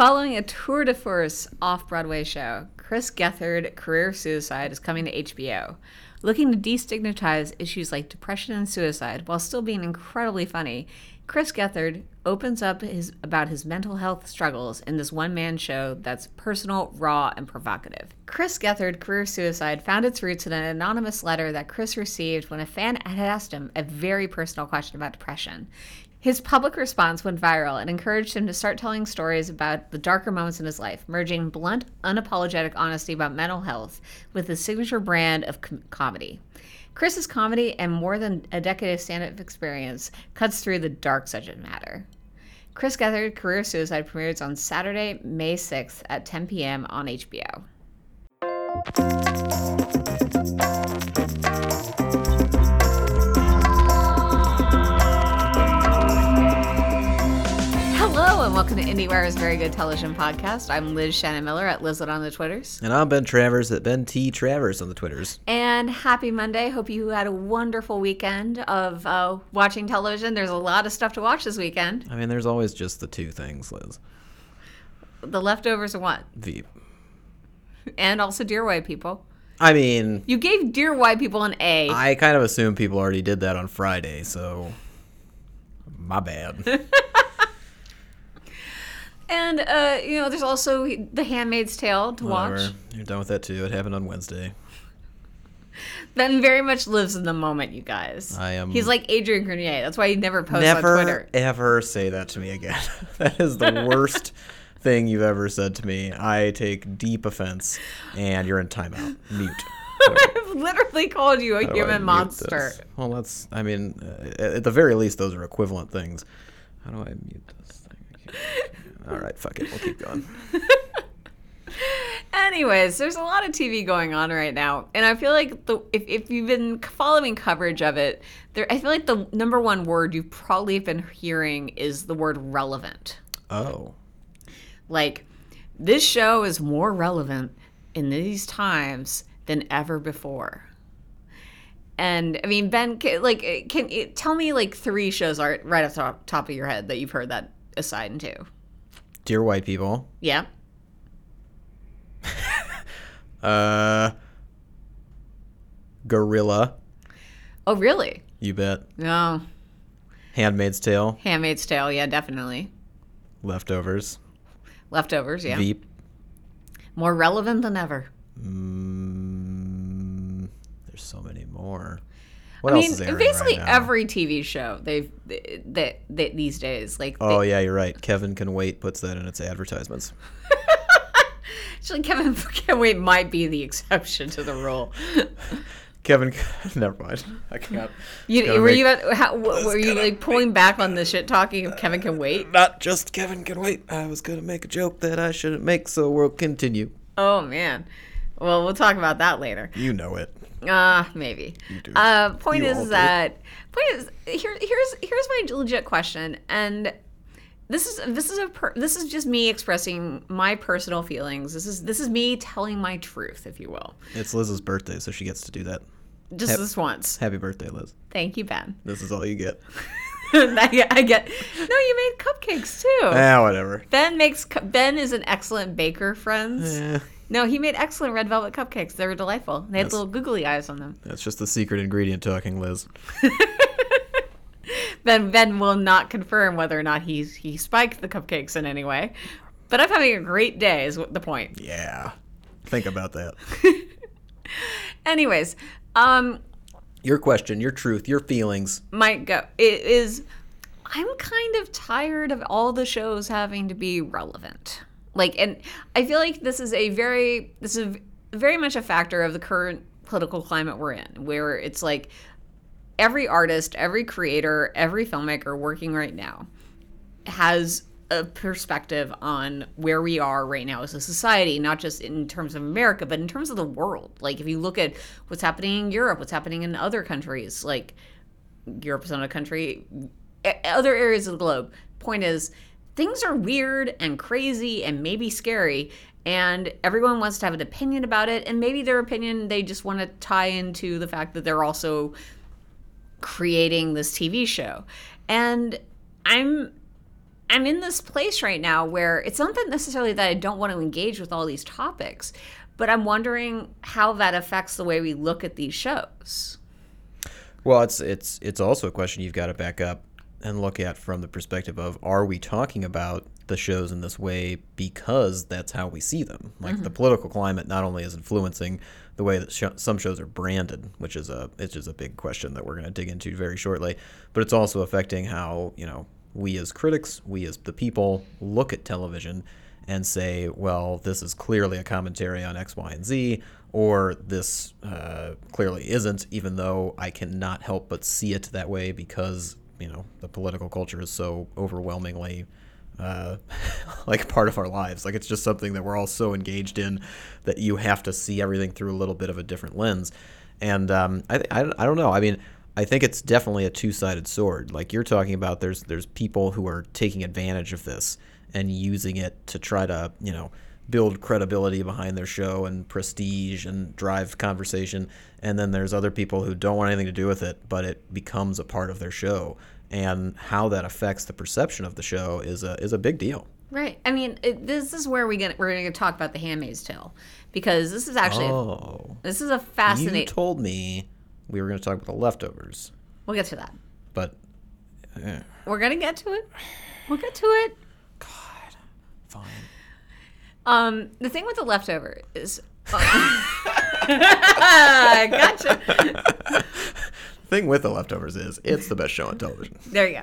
Following a tour de force off Broadway show, Chris Gethard, Career Suicide, is coming to HBO. Looking to destigmatize issues like depression and suicide while still being incredibly funny, Chris Gethard opens up his about his mental health struggles in this one-man show that's personal, raw, and provocative. Chris Gethard, Career Suicide, found its roots in an anonymous letter that Chris received when a fan had asked him a very personal question about depression. His public response went viral and encouraged him to start telling stories about the darker moments in his life, merging blunt, unapologetic honesty about mental health with his signature brand of com- comedy. Chris's comedy and more than a decade of stand up experience cuts through the dark subject matter. Chris Gethard Career Suicide premieres on Saturday, May 6th at 10 p.m. on HBO. Welcome to IndieWire's Very Good Television Podcast. I'm Liz Shannon Miller at Lizlet on the Twitters. And I'm Ben Travers at Ben T. Travers on the Twitters. And happy Monday. Hope you had a wonderful weekend of uh, watching television. There's a lot of stuff to watch this weekend. I mean, there's always just the two things, Liz. The leftovers and what? Veep. And also Dear White People. I mean, You gave Dear White People an A. I kind of assume people already did that on Friday, so my bad. and, uh, you know, there's also The Handmaid's Tale to watch. You're done with that too. It happened on Wednesday. Ben very much lives in the moment, you guys. I am- He's like Adrian Grenier. That's why he never posts Never on Twitter. ever say that to me again. that is the worst thing you've ever said to me. I take deep offense, and you're in timeout. Mute. I've literally called you a How human monster. Well, that's. I mean, uh, at the very least, those are equivalent things. How do I mute this thing? All right, fuck it. We'll keep going. Anyways, there's a lot of TV going on right now, and I feel like the if, if you've been following coverage of it, there I feel like the number one word you've probably been hearing is the word relevant. Oh, Like this show is more relevant in these times than ever before. And I mean, Ben, ca- like, can you tell me like three shows are right off the top, top of your head that you've heard that aside into? Dear white people. Yeah. Uh, Guerrilla. Oh, really? You bet. No. Handmaid's Tale. Handmaid's Tale. Yeah, definitely. Leftovers. Leftovers. Yeah. Veep. More relevant than ever. Mm, there's so many more. What I else mean, is airing basically right now? every TV show they've that that these days like Oh they, yeah, you're right. Kevin Can Wait puts that in its advertisements. actually Kevin Can Wait might be the exception to the rule. Kevin, never mind. I can't. You, were make- you at, how, were you like pulling back on the shit talking of Kevin Can Wait? Not just Kevin Can Wait. I was gonna make a joke that I shouldn't make, so we'll continue. Oh man. Well, we'll talk about that later. You know it. Uh, maybe. do. Uh, point You is that point is here. Here's here's my legit question, and this is this is a per, this is just me expressing my personal feelings. This is this is me telling my truth, if you will. It's Liz's birthday, so she gets to do that. Just Yep. this once. Happy birthday, Liz. Thank you, Ben. This is all you get. I, get. No, you made cupcakes too. Ah, whatever. ben makes Ben is an excellent baker, friends. Eh, No, he made excellent red velvet cupcakes. They were delightful. They had little googly eyes on them. that's just the secret ingredient talking, Liz. Ben Ben will not confirm whether or not he's he spiked the cupcakes in any way. But I'm having a great day is what the point. Yeah. Think about that. Anyways, um Your question, your truth, your feelings. might go it is I'm kind of tired of all the shows having to be relevant. Like and I feel like this is a very this is very much a factor of the current political climate we're in where it's like every artist, every creator, every filmmaker working right now has a perspective on where we are right now as a society, not just in terms of America, but in terms of the world. Like if you look at what's happening in Europe, what's happening in other countries, like Europe's not a country, other areas of the globe. Point is, things are weird and crazy and maybe scary, and everyone wants to have an opinion about it. And maybe their opinion they just want to tie into the fact that they're also creating this TV show. And I'm I'm in this place right now where it's not that necessarily that I don't want to engage with all these topics, but I'm wondering how that affects the way we look at these shows. Well, it's it's it's also a question you've got to back up and look at from the perspective of are we talking about the shows in this way because that's how we see them? Like mm-hmm. the political climate not only is influencing the way that sh- some shows are branded, which is a which is a big question that we're going to dig into very shortly, but it's also affecting how you know we as critics, we as the people look at television and say, well, this is clearly a commentary on X, Y, and Z, or this uh, clearly isn't, even though I cannot help but see it that way because you know the political culture is so overwhelmingly uh, like part of our lives. Like it's just something that we're all so engaged in that you have to see everything through a little bit of a different lens. And um, I, I, I don't know. I mean, I think it's definitely a two-sided sword. Like you're talking about, there's there's people who are taking advantage of this and using it to try to you know build credibility behind their show and prestige and drive conversation. And then there's other people who don't want anything to do with it, but it becomes a part of their show. And how that affects the perception of the show is a is a big deal. Right. I mean, it, this is where we get we're going to talk about the Handmaid's Tale because this is actually oh, this is a fascinating. You told me we were going to talk about the leftovers. We'll get to that. But eh. we're going to get to it. We'll get to it. God, fine. Um, the thing with the leftover is. Uh, gotcha. thing with the leftovers is it's the best show on television. There you go.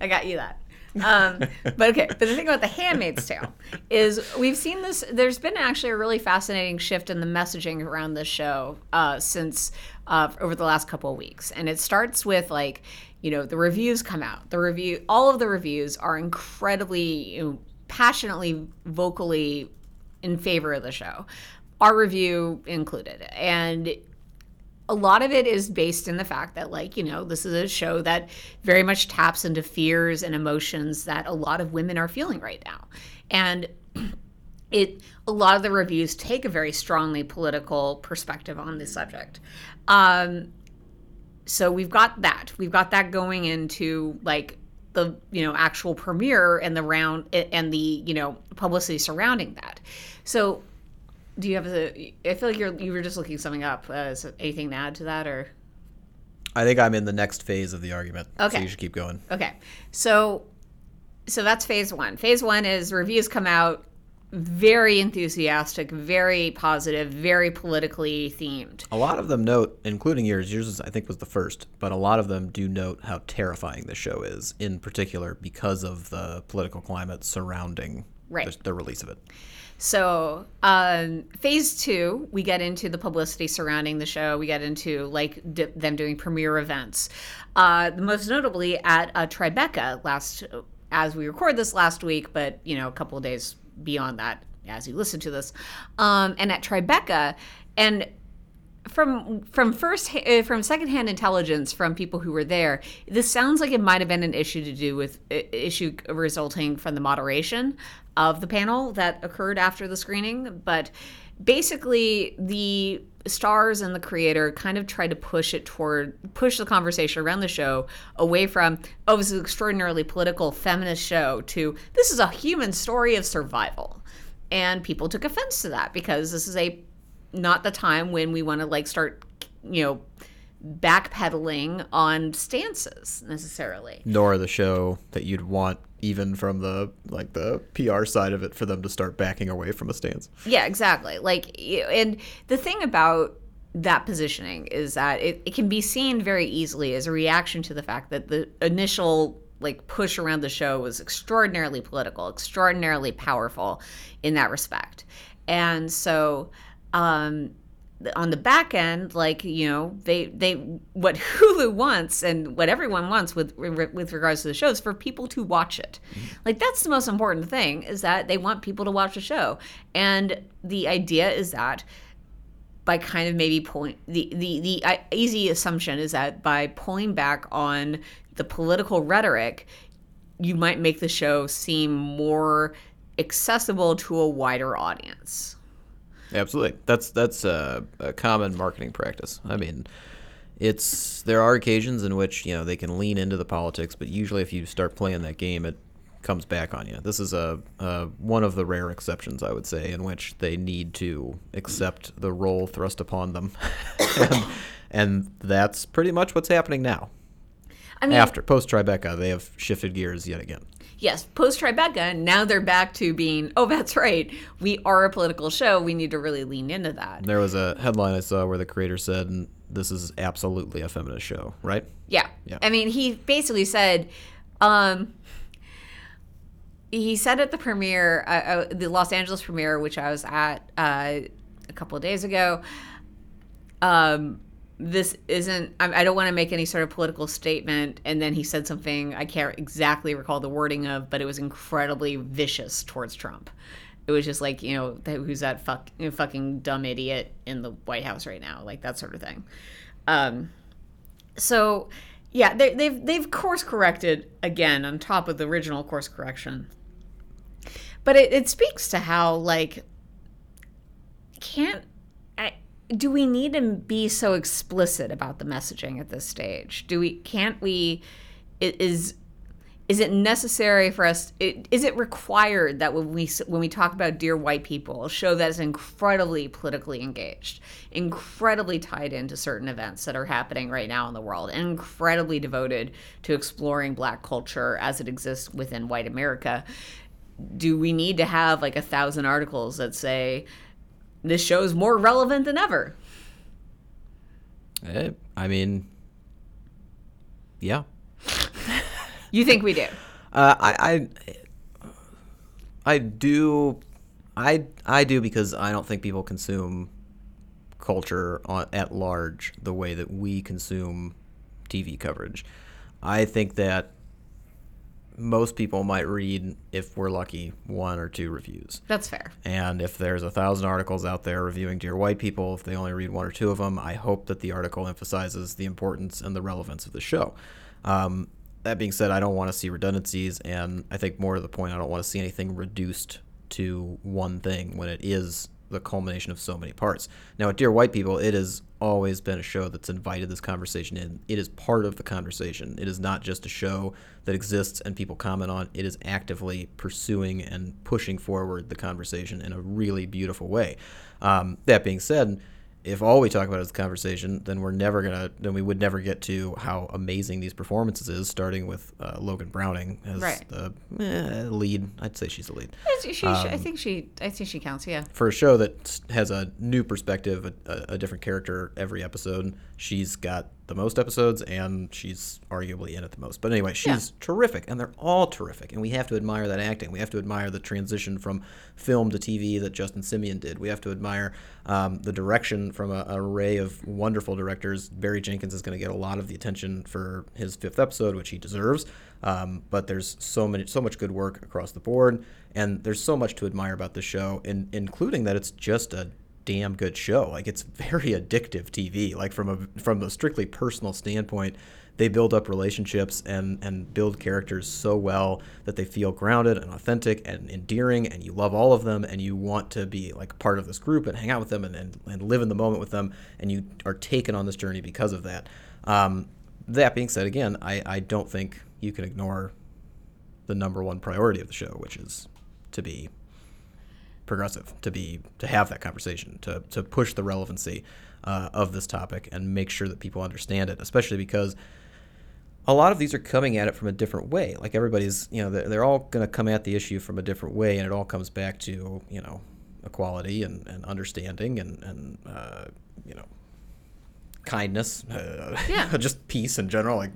I got you that. um, but okay, but the thing about the Handmaid's Tale is we've seen this. There's been actually a really fascinating shift in the messaging around this show uh, since uh, over the last couple of weeks, and it starts with like, you know, the reviews come out. The review, all of the reviews are incredibly you know, passionately, vocally in favor of the show, our review included. And a lot of it is based in the fact that like you know this is a show that very much taps into fears and emotions that a lot of women are feeling right now. And it a lot of the reviews take a very strongly political perspective on this subject. Um, so we've got that. We've got that going into like the you know actual premiere and the round and the you know publicity surrounding that. So, do you have a? I feel like you're you were just looking something up. Uh, is anything to add to that or? I think I'm in the next phase of the argument. Okay, so you should keep going. Okay, so so that's phase one. Phase one is reviews come out very enthusiastic, very positive, very politically themed. A lot of them note, including yours, yours I think was the first, but a lot of them do note how terrifying the show is, in particular because of the political climate surrounding right. the, the release of it. So, um, phase two, we get into the publicity surrounding the show. We get into like d- them doing premiere events. Uh, most notably at uh, Tribeca last, as we record this last week, but you know, a couple of days beyond that as you listen to this. Um, and at Tribeca, and from from first uh, from secondhand intelligence from people who were there, this sounds like it might have been an issue to do with uh, issue resulting from the moderation of the panel that occurred after the screening, but basically the stars and the creator kind of tried to push it toward push the conversation around the show away from oh this is an extraordinarily political feminist show to this is a human story of survival. And people took offense to that because this is a not the time when we want to like start you know backpedaling on stances necessarily nor the show that you'd want even from the like the PR side of it for them to start backing away from a stance. Yeah, exactly. Like and the thing about that positioning is that it, it can be seen very easily as a reaction to the fact that the initial like push around the show was extraordinarily political, extraordinarily powerful in that respect. And so um on the back end, like you know, they they what Hulu wants and what everyone wants with with regards to the shows for people to watch it. Mm-hmm. Like that's the most important thing is that they want people to watch the show, and the idea is that by kind of maybe pulling the the the easy assumption is that by pulling back on the political rhetoric, you might make the show seem more accessible to a wider audience. Absolutely, that's that's a, a, common marketing practice. I mean, it's there are occasions in which you know they can lean into the politics, but usually if you start playing that game, it comes back on you. This is a, a one of the rare exceptions, I would say, in which they need to accept the role thrust upon them, and, and that's pretty much what's happening now. I mean, After post Tribeca, they have shifted gears yet again. Yes, post Tribeca, now they're back to being, oh, that's right, we are a political show. We need to really lean into that. There was a headline I saw where the creator said, "This is absolutely a feminist show," right? Yeah. Yeah. I mean, he basically said, um, he said at the premiere, uh, uh, the Los Angeles premiere, which I was at uh, a couple of days ago, um, this isn't, I, I don't want to make any sort of political statement. And then he said something I can't exactly recall the wording of, but it was incredibly vicious towards Trump. It was just like, you know, who's that fuck, you know, fucking dumb idiot in the White House right now? Like that sort of thing. Um, so yeah they, they've they've course corrected again on top of the original course correction but it, it speaks to how like can't do we need to be so explicit about the messaging at this stage? Do we can't we is is it necessary for us Is it required that when we when we talk about dear white people show that is incredibly politically engaged incredibly tied into certain events that are happening right now in the world and incredibly devoted to exploring black culture as it exists within white america do we need to have like a thousand articles that say this show is more relevant than ever Eh, I mean, yeah. you think we do Uh, I, I, I do, I, I do because I don't think people consume culture on, at large the way that we consume TV coverage. I think that most people might read, if we're lucky, one or two reviews. that's fair And if there's a thousand articles out there reviewing Dear White People, if they only read one or two of them, I hope that the article emphasizes the importance and the relevance of the show. Um, that being said, I don't want to see redundancies, and I think more to the point, I don't want to see anything reduced to one thing when it is the culmination of so many parts. Now, at Dear White People, it has always been a show that's invited this conversation in. It is part of the conversation. It is not just a show that exists and people comment on. It is actively pursuing and pushing forward the conversation in a really beautiful way. Um, that being said, if all we talk about is the conversation, then we're never gonna, then we would never get to how amazing these performances is. Starting with uh, Logan Browning as Right. the eh, lead. I'd say she's the lead She, she, I think she I think she counts yeah for a show that has a new perspective, a, a, a different character every episode, she's got the most episodes and she's arguably in it the most. But anyway, she's terrific, and they're all terrific, and we have to admire that acting. We have to admire the transition from film to TV that Justin Simien did. We have to admire um, the direction from a, a array of wonderful directors. Barry Jenkins is going to get a lot of the attention for his fifth episode, which he deserves. Um, but there's so many, so much good work across the board, and there's so much to admire about this show, in, including that it's just a damn good show. Like it's very addictive TV. Like from a from a strictly personal standpoint, they build up relationships and and build characters so well that they feel grounded and authentic and endearing, and you love all of them, and you want to be like part of this group and hang out with them and, and, and live in the moment with them, and you are taken on this journey because of that. Um, that being said, again, I, I don't think you can ignore the number one priority of the show, which is to be progressive to be to have that conversation to to push the relevancy uh, of this topic and make sure that people understand it especially because a lot of these are coming at it from a different way like everybody's you know they're, they're all going to come at the issue from a different way and it all comes back to you know equality and, and understanding and and uh, you know kindness uh, Yeah. just peace in general like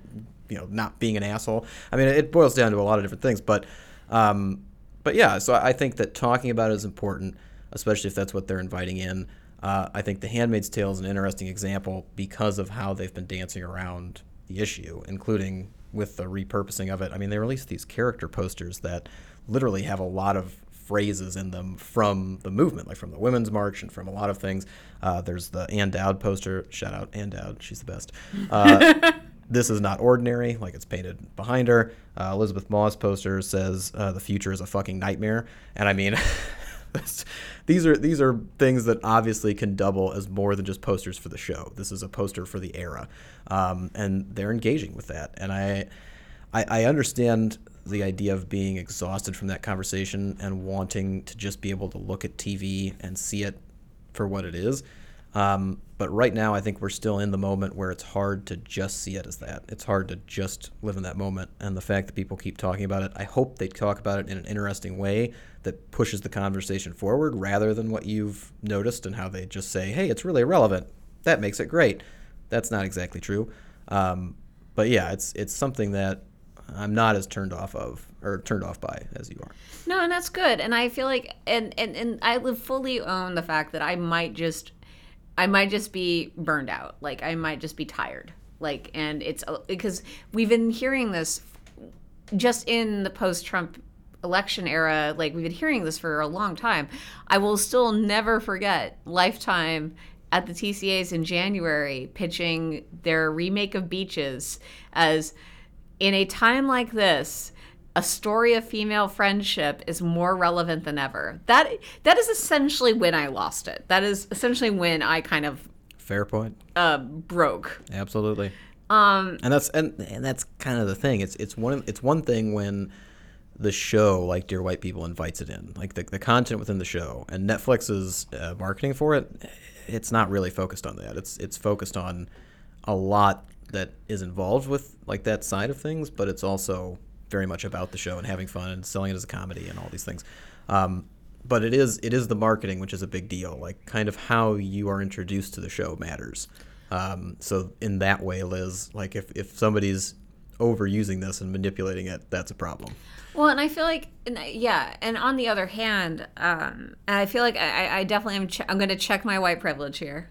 you know not being an asshole i mean it boils down to a lot of different things but um, but yeah, so I think that talking about it is important, especially if that's what they're inviting in. Uh, I think The Handmaid's Tale is an interesting example because of how they've been dancing around the issue, including with the repurposing of it. I mean, they released these character posters that literally have a lot of phrases in them from the movement, like from the Women's March and from a lot of things. Uh, there's the Ann Dowd poster. Shout out Ann Dowd, she's the best. Uh, this is not ordinary, like it's painted behind her. Uh, Elisabeth Moss poster says uh, the future is a fucking nightmare, and I mean, these are these are things that obviously can double as more than just posters for the show. This is a poster for the era, um, and they're engaging with that, and I, I, I understand the idea of being exhausted from that conversation and wanting to just be able to look at TV and see it for what it is. Um, but right now, I think we're still in the moment where it's hard to just see it as that. It's hard to just live in that moment. And the fact that people keep talking about it, I hope they talk about it in an interesting way that pushes the conversation forward rather than what you've noticed and how they just say, hey, it's really irrelevant. That makes it great. That's not exactly true. Um, but yeah, it's it's something that I'm not as turned off of or turned off by as you are. No, and that's good. And I feel like and and, and I fully own the fact that I might just I might just be burned out. Like I might just be tired. Like and it's uh, because we've been hearing this just in the post-Trump election era, like we've been hearing this for a long time. I will still never forget Lifetime at the TCAs in January pitching their remake of Beaches as in a time like this, a story of female friendship is more relevant than ever. That that is essentially when I lost it. That is essentially when I kind of fair point uh, broke. Absolutely. Um, and that's and, and that's kind of the thing. It's it's one it's one thing when the show, like Dear White People, invites it in, like the, the content within the show, and Netflix's uh, marketing for it, it's not really focused on that. It's it's focused on a lot that is involved with like that side of things, but it's also very much about the show and having fun and selling it as a comedy and all these things. Um, but it is it is the marketing which is a big deal. Like kind of how you are introduced to the show matters. Um, so in that way, Liz, like if if somebody's overusing this and manipulating it, that's a problem. Well, and I feel like, yeah, and on the other hand, um, I feel like I, I definitely am. Che- I'm going to check my white privilege here,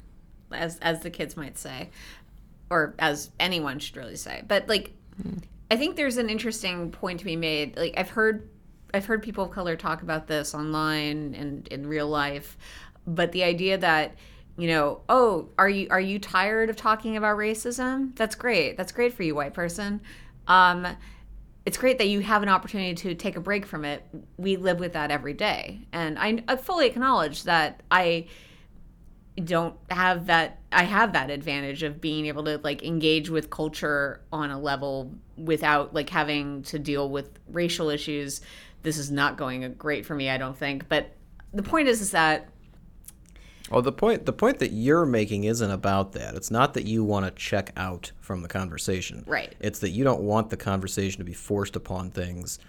as as the kids might say, or as anyone should really say. But like, mm. I think there's an interesting point to be made. Like I've heard, I've heard people of color talk about this online and in real life, but the idea that you know, oh, are you are you tired of talking about racism? That's great. That's great for you, white person. Um, it's great that you have an opportunity to take a break from it. We live with that every day. And I, I fully acknowledge that I don't have that I have that advantage of being able to like engage with culture on a level without like having to deal with racial issues. This is not going great for me, I don't think. But the point is is that well, the point the point that you're making isn't about that. It's not that you want to check out from the conversation. Right. It's that you don't want the conversation to be forced upon things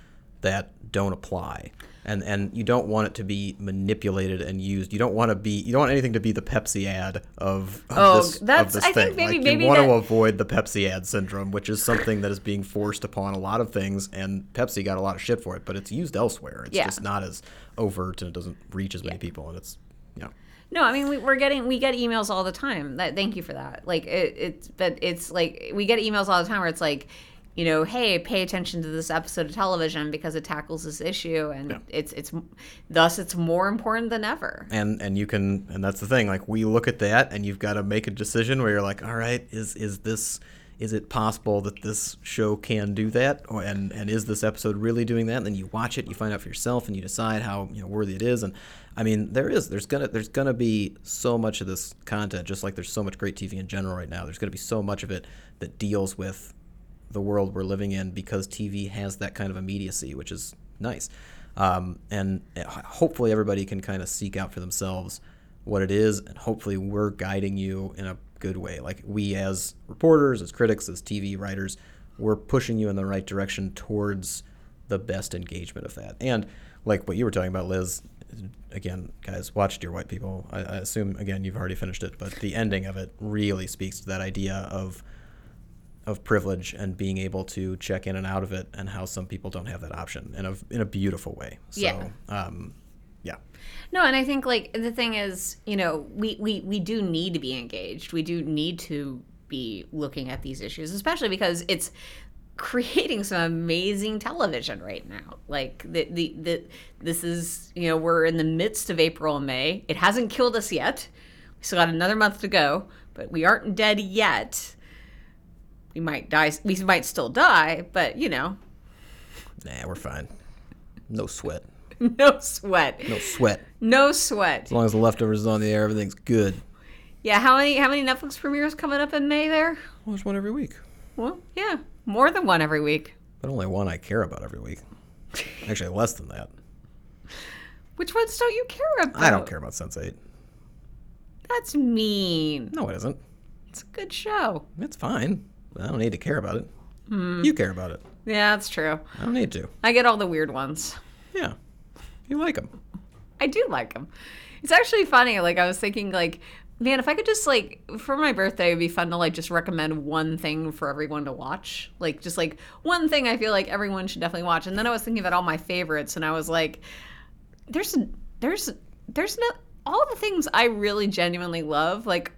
that don't apply. And and you don't want it to be manipulated and used. You don't want to be you don't want anything to be the Pepsi ad of, of oh, this, that's, of this I thing. Think maybe, like, maybe you want that... to avoid the Pepsi ad syndrome, which is something that is being forced upon a lot of things and Pepsi got a lot of shit for it, but it's used elsewhere. It's yeah. just not as overt and it doesn't reach as many yeah. people and it's you know no, I mean we, are getting we get emails all the time. That thank you for that. Like it, it's but it's like we get emails all the time where it's like, you know, hey, pay attention to this episode of television because it tackles this issue, and yeah. it's it's thus it's more important than ever. And and you can and that's the thing. Like we look at that, and you've got to make a decision where you're like, all right, is is this is it possible that this show can do that or, and and is this episode really doing that and then you watch it you find out for yourself and you decide how you know worthy it is and I mean, there is. There's gonna there's gonna be so much of this content, just like there's so much great TV in general right now. There's gonna be so much of it that deals with the world we're living in because TV has that kind of immediacy, which is nice. Um, and eh, hopefully everybody can kind of seek out for themselves what it is, and hopefully we're guiding you in a good way. Like we as reporters, as critics, as TV writers, we're pushing you in the right direction towards the best engagement of that. And like what you were talking about, Liz, again, guys, watch Dear White People. I, I, assume again you've already finished it, but the ending of it really speaks to that idea of of privilege and being able to check in and out of it, and how some people don't have that option in a in a beautiful way. So, yeah. Um, yeah. No, and I think like the thing is, you know, we, we we do need to be engaged. We do need to be looking at these issues, especially because it's creating some amazing television right now. Like the, the the this is you know we're in the midst of April and May. It hasn't killed us yet. We still got another month to go, but we aren't dead yet. We might die. We might still die, but you know. Nah, we're fine. No sweat. no sweat. No sweat. No sweat. As long as the leftovers is on the air, everything's good. Yeah, how many how many Netflix premieres coming up in May there? Well, there's one every week. Well, yeah. More than one every week. but only one I care about every week. Actually, less than that. Which ones don't you care about? I don't care about Sense8. That's mean. No, it isn't. It's a good show. It's fine. I don't need to care about it. Hmm. You care about it. Yeah, that's true. I don't need to. I get all the weird ones. Yeah, you like them. I do like them. It's actually funny. Like I was thinking, like, man, if I could just like for my birthday, it'd be fun to like just recommend one thing for everyone to watch. Like just like one thing I feel like everyone should definitely watch. And then I was thinking about all my favorites, and I was like, there's there's there's no all the things I really genuinely love. Like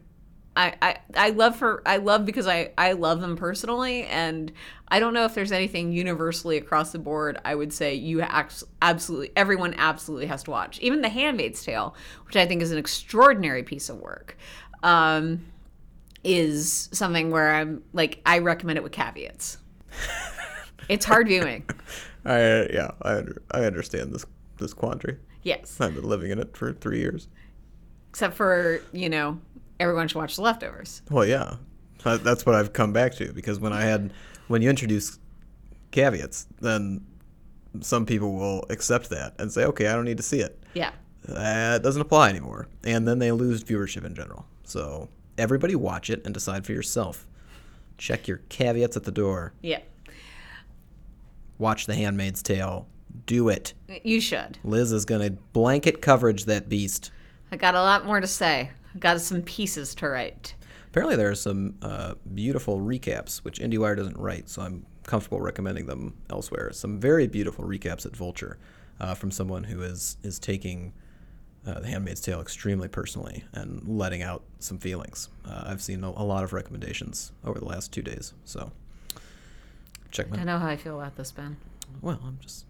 I, I, I love for I love because I, I love them personally and I don't know if there's anything universally across the board I would say you act, absolutely everyone absolutely has to watch even The Handmaid's Tale which I think is an extraordinary piece of work um, is something where I'm like I recommend it with caveats it's hard viewing I yeah, I I understand this this quandary. yes I've been living in it for three years. except for you know everyone should watch The Leftovers Well, yeah, that's what I've come back to because when I had when you introduce caveats, then some people will accept that and say, okay, I don't need to see it. yeah That doesn't apply anymore, and then they lose viewership in general. So everybody watch it and decide for yourself. Check your caveats at the door. yeah Watch The Handmaid's Tale. Do it. you should Liz is gonna blanket coverage that beast. I got a lot more to say. Got some pieces to write. Apparently, there are some uh, beautiful recaps, which IndieWire doesn't write, so I'm comfortable recommending them elsewhere. Some very beautiful recaps at Vulture uh, from someone who is is taking uh, The Handmaid's Tale extremely personally and letting out some feelings. Uh, I've seen a, a lot of recommendations over the last two days, so check I know how I feel about this, Ben. Well, I'm just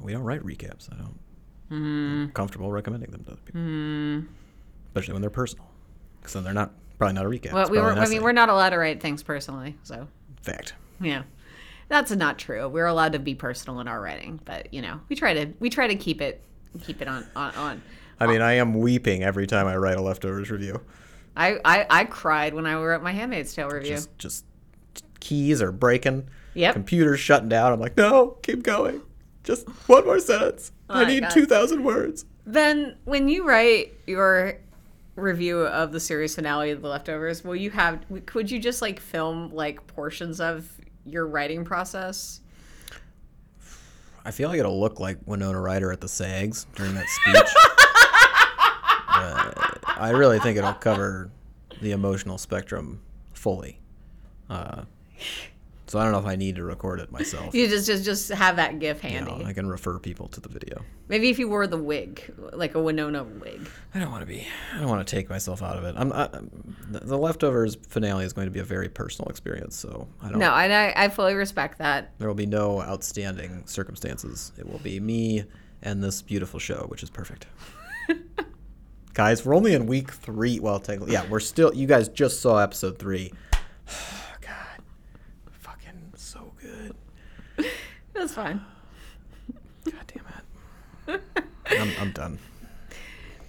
we don't write recaps. I don't. I'm comfortable recommending them to other people, especially when they're personal, because then they're not probably not a recap. Well, we were, I mean, we're not allowed to write things personally, so fact. yeah, that's not true. We're allowed to be personal in our writing, but you know, we try to we try to keep it keep it on on. on. I mean, I am weeping every time I write a leftovers review. I, I I cried when I wrote my Handmaid's Tale review. Just, just keys are breaking. Yep. Computers shutting down. I'm like, no, keep going. Just one more sentence. Oh I need God. two thousand words. Then, when you write your review of the series finale of The Leftovers, will you have? Could you just like film like portions of your writing process? I feel like it'll look like Winona Ryder at the SAGs during that speech. Uh, I really think it'll cover the emotional spectrum fully. Uh, so I don't know if I need to record it myself. You just just just have that gif handy. I can refer people to the video. Maybe if you wore the wig, like a Winona wig. I don't want to be. I don't want to take myself out of it. I'm. I, the the leftovers finale is going to be a very personal experience, so I don't. No, and I, I fully respect that. There will be no outstanding circumstances. It will be me and this beautiful show, which is perfect. guys, we're only in week three. Well, technically, yeah, we're still. You guys just saw episode three. God, fucking so good. That's fine. God damn it. I'm, I'm done.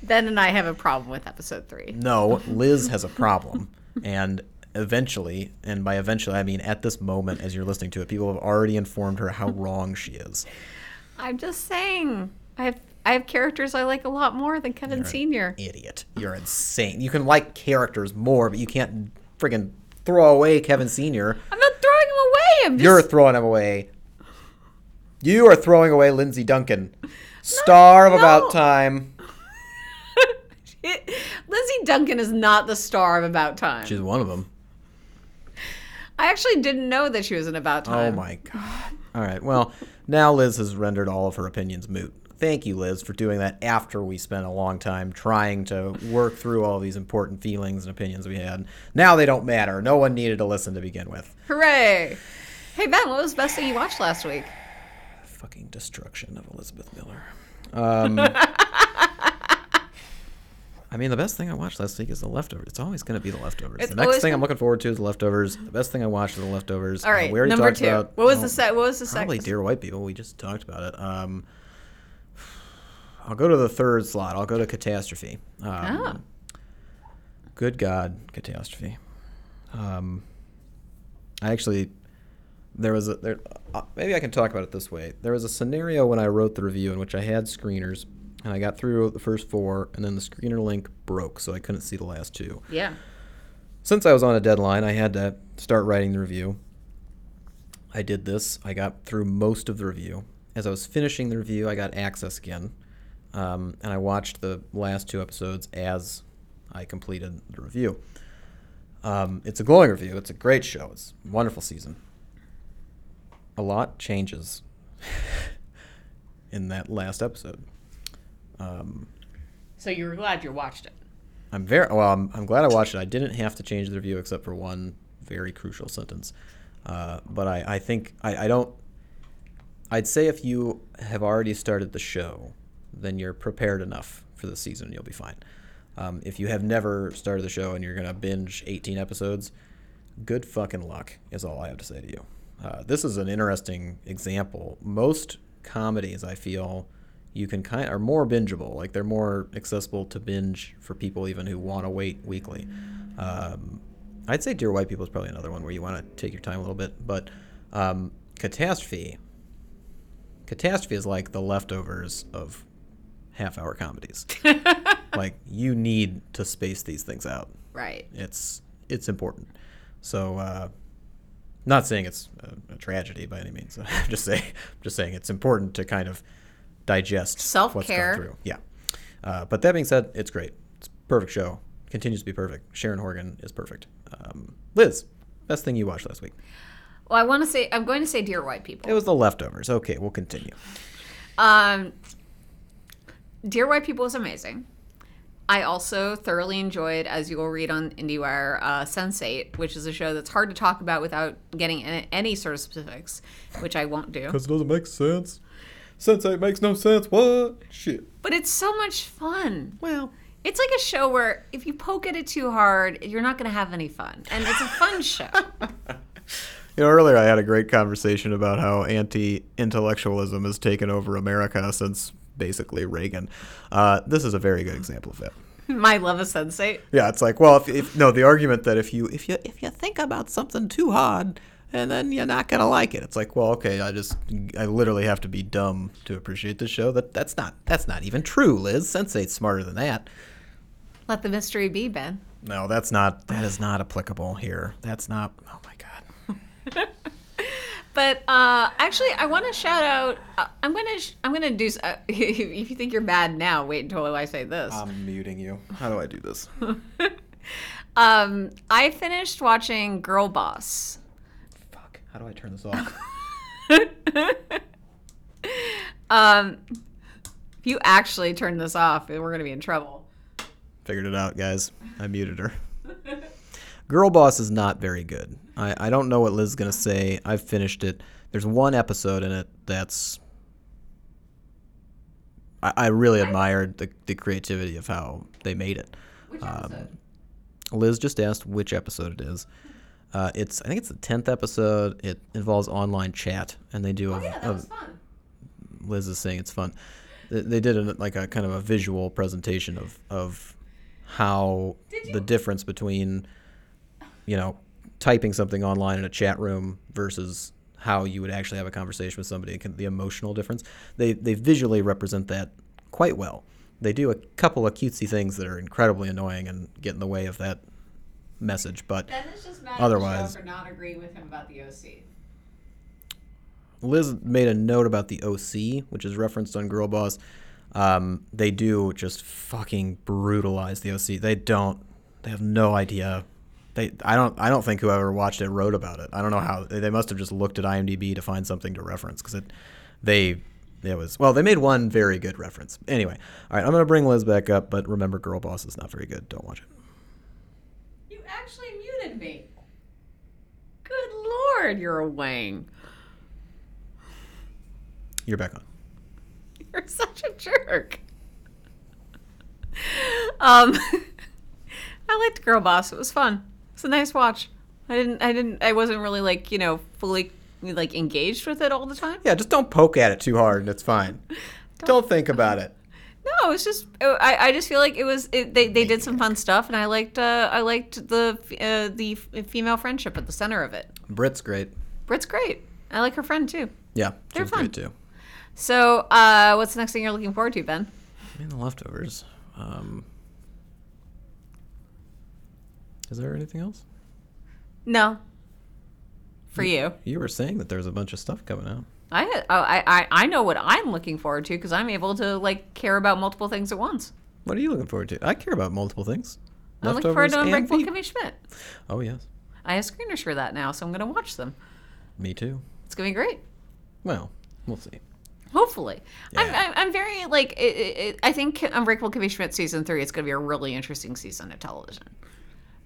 Ben and I have a problem with episode three. No, Liz has a problem. And eventually, and by eventually, I mean at this moment, as you're listening to it, people have already informed her how wrong she is. I'm just saying, I have I have characters I like a lot more than Kevin You're an Senior. Idiot. You're insane. You can like characters more, but you can't friggin' throw away Kevin Sr. I'm not throwing him away. I'm just You're throwing him away. You are throwing away Lindsay Duncan. Star of no. About Time. Lizzie Duncan is not the star of About Time. She's one of them. I actually didn't know that she was in About oh Time. Oh my god. All right. Well, now Liz has rendered all of her opinions moot. Thank you, Liz, for doing that after we spent a long time trying to work through all these important feelings and opinions we had. Now they don't matter. No one needed to listen to begin with. Hooray! Hey Ben, what was the best thing you watched last week? Fucking destruction of Elizabeth Miller. Um, I mean, the best thing I watched last week is The Leftovers. It's always going to be The Leftovers. It's the next thing I'm looking forward to is The Leftovers. The best thing I watched is The Leftovers. All right, Uh, number two. about what was oh, the set? What was the Probably? Dear White People. We just talked about it. Um, I'll go to the third slot. I'll go to Catastrophe. Um, Ah. Good God, Catastrophe. Um, I actually there was a there. Uh, maybe I can talk about it this way. There was a scenario when I wrote the review in which I had screeners, and I got through the first four, and then the screener link broke, so I couldn't see the last two. Yeah. Since I was on a deadline, I had to start writing the review. I did this. I got through most of the review. As I was finishing the review, I got access again, um, and I watched the last two episodes as I completed the review. Um, it's a glowing review. It's a great show. It's a wonderful season. A lot changes in that last episode. Um, So you were glad you watched it. I'm very well. I'm, I'm glad I watched it. I didn't have to change the review except for one very crucial sentence. Uh, but I, I think I, I don't. I'd say if you have already started the show, then you're prepared enough for the season. You'll be fine. Um, if you have never started the show and you're gonna binge 18 episodes, good fucking luck is all I have to say to you. Uh, this is an interesting example. Most comedies, I feel, you can kind are more bingeable. Like they're more accessible to binge for people even who want to wait weekly. Um, I'd say Dear White People is probably another one where you want to take your time a little bit. But um, Catastrophe, Catastrophe is like the leftovers of half-hour comedies. like you need to space these things out. Right. It's it's important. So, uh, not saying it's a, a tragedy by any means. I'm just saying, just saying it's important to kind of digest gone through. Yeah. Uh, but that being said, it's great. It's a perfect show. Continues to be perfect. Sharon Horgan is perfect. Um, Liz, best thing you watched last week? Well, I want to say I'm going to say Dear White People. It was The Leftovers. Okay, we'll continue. Um, Dear White People is amazing. I also thoroughly enjoyed, as you will read on IndieWire, uh, Sense8, which is a show that's hard to talk about without getting any, any sort of specifics, which I won't do. Because it doesn't make sense. Sense8 makes no sense. What? Shit. But it's so much fun. Well, It's like a show where if you poke at it too hard, you're not going to have any fun. And it's a fun show. You know, earlier I had a great conversation about how anti-intellectualism has taken over America since basically Reagan. Uh, this is a very good example of that. My love of Sense8. Yeah, it's like, well, if, if no, the argument that if you if you if you think about something too hard, and then you're not gonna like it. It's like, well, okay, I just I literally have to be dumb to appreciate the show. That that's not that's not even true, Liz. Sense8's smarter than that. Let the mystery be, Ben. No, that's not that is not applicable here. That's not. Oh my god. But uh, actually, I want to shout out. Uh, I'm gonna. Sh- I'm gonna do. Uh, if you think you're bad now, wait until I say this. I'm muting you. How do I do this? Um, I finished watching Girl Boss. Fuck. How do I turn this off? Um, if you actually turn this off, we're gonna be in trouble. Figured it out, guys. I muted her. Girl Boss is not very good. I, I don't know what Liz is going to say. I've finished it. There's one episode in it that's. I, I really admired the, the creativity of how they made it. Which Um, Liz just asked which episode it is. Uh, it's I think it's the tenth episode. It involves online chat, and they do a, a, fun. Liz is saying it's fun. They- They did a, like a kind of a visual presentation of of how the difference between you know typing something online in a chat room versus how you would actually have a conversation with somebody, the emotional difference. They they visually represent that quite well. They do a couple of cutesy things that are incredibly annoying and get in the way of that message, but Ben is just mad Otherwise- for not agreeing with him about the OC. Liz made a note about the OC, which is referenced on Girl Boss. Um, they do just fucking brutalize the OC. They don't. They have no idea. They. I don't. I don't think whoever watched it wrote about it. I don't know how. They, must have just looked at IMDb to find something to reference because it. They. It was well. They made one very good reference. Anyway, all right. I'm gonna bring Liz back up, but remember, Girl Boss is not very good. Don't watch it. You actually muted me. Good lord, you're a wang. You're back on. You're such a jerk. Um, I liked Girl Boss. It was fun. It's a nice watch. I didn't. I didn't. I wasn't really like you know fully like engaged with it all the time. Yeah, just don't poke at it too hard, and it's fine. Don't think about it. No, it's just I, I just feel like it was it, they they did some fun stuff and I liked uh, I liked the uh, the female friendship at the center of it. Britt's great. Britt's great. I like her friend too. Yeah, They're she's fun. great too. So, uh, what's the next thing you're looking forward to, Ben? I mean, the leftovers. Um, is there anything else? No. For you. You were saying that there's a bunch of stuff coming out. I, oh, I, I, I know what I'm looking forward to because I'm able to like care about multiple things at once. What are you looking forward to? I care about multiple things. I'm looking forward to Unbreakable Kimmy Schmidt. Oh yes, I have screeners for that now, so I'm going to watch them. me too. It's going to be great. Well, we'll see. Hopefully, I'm, I'm, I'm very like. It, it- I think Unbreakable Kimmy Schmidt season three. It's going to be a really interesting season of television.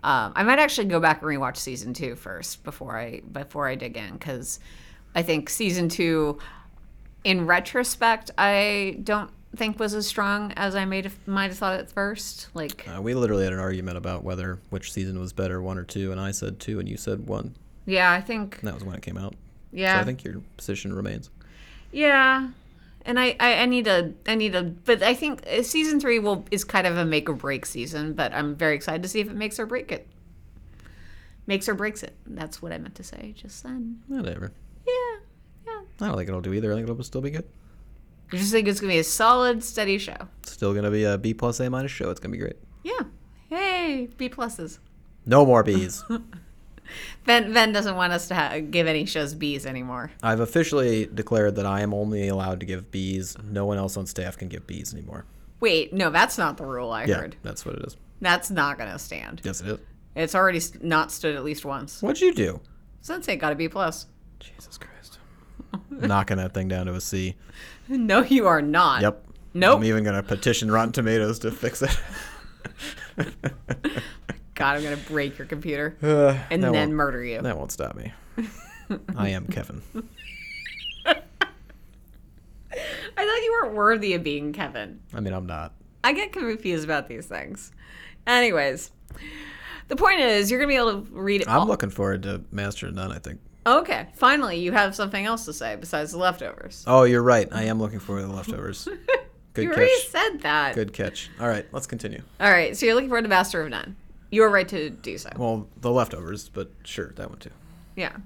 Um, I might actually go back and rewatch season two first before I before I dig in because I think season two, in retrospect, I don't think was as strong as I might have might have thought at first. Like, Uh, we literally had an argument about whether which season was better, one or two, and I said two, and you said one. yeah, I think And that was when it came out. yeah, So I think your position remains. Yeah, and I, I, I need to I need to, but I think uh, season three will is kind of a make or break season. But I'm very excited to see if it makes or break it. Makes or breaks it. That's what I meant to say just then. Whatever. Yeah, yeah. I don't think it'll do either. I think it'll still be good. I just think it's gonna be a solid, steady show. Still gonna be a B plus A minus show. It's gonna be great. Yeah. Hey, B pluses. No more B's. Ben Ben doesn't want us to ha- give any shows B's anymore. I've officially declared that I am only allowed to give B's. No one else on staff can give B's anymore. Wait, no, that's not the rule. I Yeah, heard that's what it is. that's not gonna stand. Yes, it is. It's already st- not stood at least once. What'd you do? Sense8 got a B plus. Jesus Christ. Knocking that thing down to a C. No, you are not. Yep. Nope. I'm even gonna petition Rotten Tomatoes to fix it. God, I'm gonna break your computer Uh, and then murder you. that won't stop me. I am Kevin. I thought you weren't worthy of being Kevin. I mean, I'm not. I get confused about these things. Anyways, the point is, you're gonna be able to read. It. I'm all- looking forward to Master of None. I think. okay, finally, you have something else to say besides the leftovers. Oh, you're right. I am looking forward to the leftovers. Good you catch. already said that. Good catch. All right, let's continue. All right, so you're looking forward to Master of None. You were right to do so. Well, the leftovers, but sure, that one too. Yeah.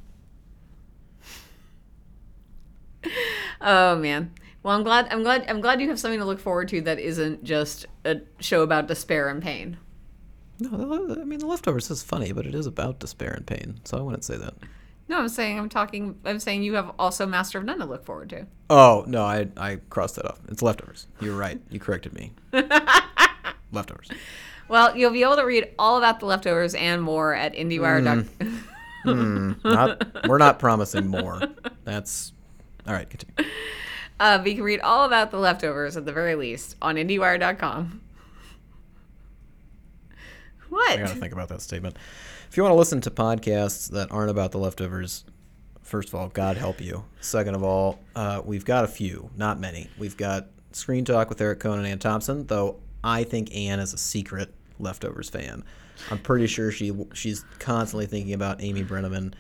Oh man. Well, I'm glad. I'm glad. I'm glad you have something to look forward to that isn't just a show about despair and pain. No, I mean the leftovers is funny, but it is about despair and pain, so I wouldn't say that. No, I'm saying I'm talking. I'm saying you have also Master of None to look forward to. Oh no, I I crossed that off. It's leftovers. You're right. You corrected me. leftovers. Well, you'll be able to read all about the leftovers and more at IndieWire. Hmm, not we're not promising more. That's all right. Continue. uh, but you can read all about the leftovers at the very least on IndieWire.com. What? I gotta think about that statement. If you want to listen to podcasts that aren't about the leftovers, first of all, God help you. Second of all, uh, we've got a few, not many. We've got Screen Talk with Eric Kohn and Anne Thompson, though I think Anne is a secret leftovers fan. I'm pretty sure she she's constantly thinking about Amy Brenneman,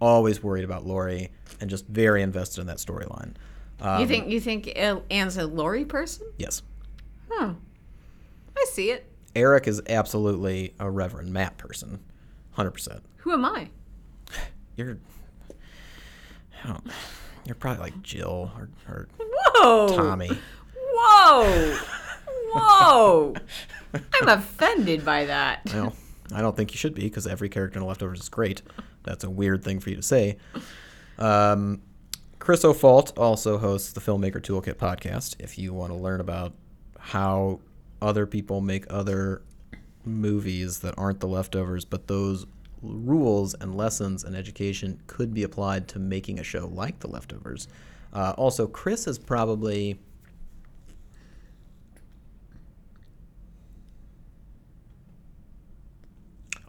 always worried about Lori, and just very invested in that storyline. Um, you think you think Anne's a Lori person? Yes. Hmm. I see it. Eric is absolutely a Reverend Matt person, hundred percent. Who am I? You're, I don't, you're probably like Jill or, or Whoa! Tommy. Whoa! Whoa! I'm offended by that. Well, I don't think you should be because every character in Leftovers is great. That's a weird thing for you to say. Um, Chris O'Falt also hosts the Filmmaker Toolkit podcast. If you want to learn about how other people make other movies that aren't the leftovers, but those rules and lessons and education could be applied to making a show like the leftovers. Uh, also, Chris is probably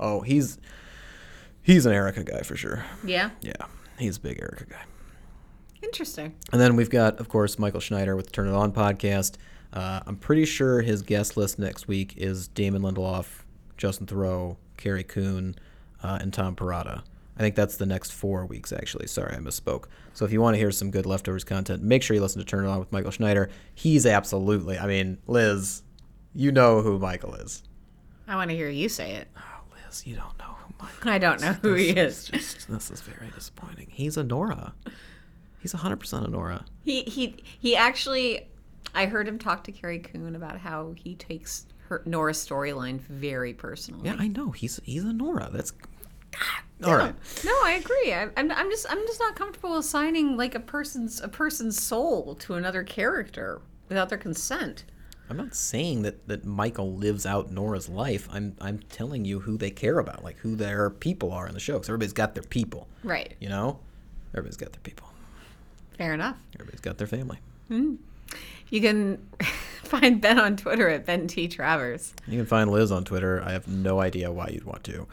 Oh, he's he's an Erica guy for sure. Yeah. Yeah, he's a big Erica guy. Interesting. And then we've got, of course, Michael Schneider with the Turn It On podcast. Uh, I'm pretty sure his guest list next week is Damon Lindelof, Justin Theroux, Carrie Coon, uh, and Tom Perrotta. I think that's the next four weeks, actually. Sorry, I misspoke. So if you want to hear some good leftovers content, make sure you listen to Turn It On with Michael Schneider. He's absolutely, I mean, Liz, you know who Michael is. I want to hear you say it. Liz, you don't know who Michael I don't know who he is. Just, this is very disappointing. He's a Nora. He's 100% a Nora. He he he actually I heard him talk to Carrie Coon about how he takes her Nora's storyline very personally. Yeah, I know. He's he's a Nora. That's all right. No, I agree. I, I'm, I'm just I'm just not comfortable assigning like a person's a person's soul to another character without their consent. I'm not saying that, that Michael lives out Nora's life. I'm I'm telling you who they care about, like who their people are in the show. Because everybody's got their people, Right. you know. Everybody's got their people. Fair enough. Everybody's got their family. Mm. You can find Ben on Twitter at Ben T Travers. You can find Liz on Twitter. I have no idea why you'd want to.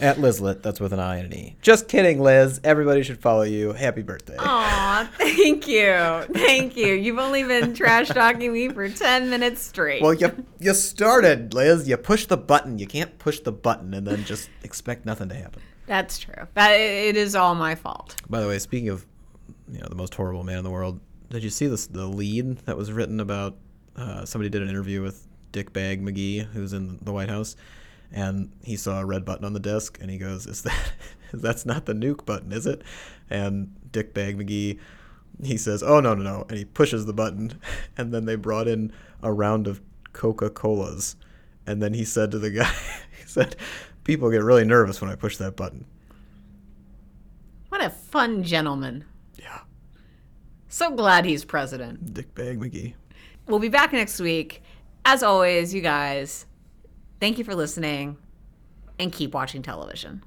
At Lizlet, that's with an I and an E. Just kidding, Liz. Everybody should follow you. Happy birthday. Aw, thank you. Thank you. You've only been trash talking me for 10 minutes straight. Well, you you started, Liz. You push the button. You can't push the button and then just expect nothing to happen. That's true. That it is all my fault. By the way, speaking of, you know, the most horrible man in the world, did you see this the lead that was written about? Uh, somebody did an interview with Dick Bag McGee, who's in the White House, and he saw a red button on the desk, and he goes, "Is that? That's not the nuke button, is it?" And Dick Bag McGee, he says, "Oh no, no, no," and he pushes the button, and then they brought in a round of Coca Colas, and then he said to the guy, he said, "People get really nervous when I push that button." What a fun gentleman. Yeah, So glad he's president. Dick Bag McGee. We'll be back next week. As always, you guys, thank you for listening and keep watching television.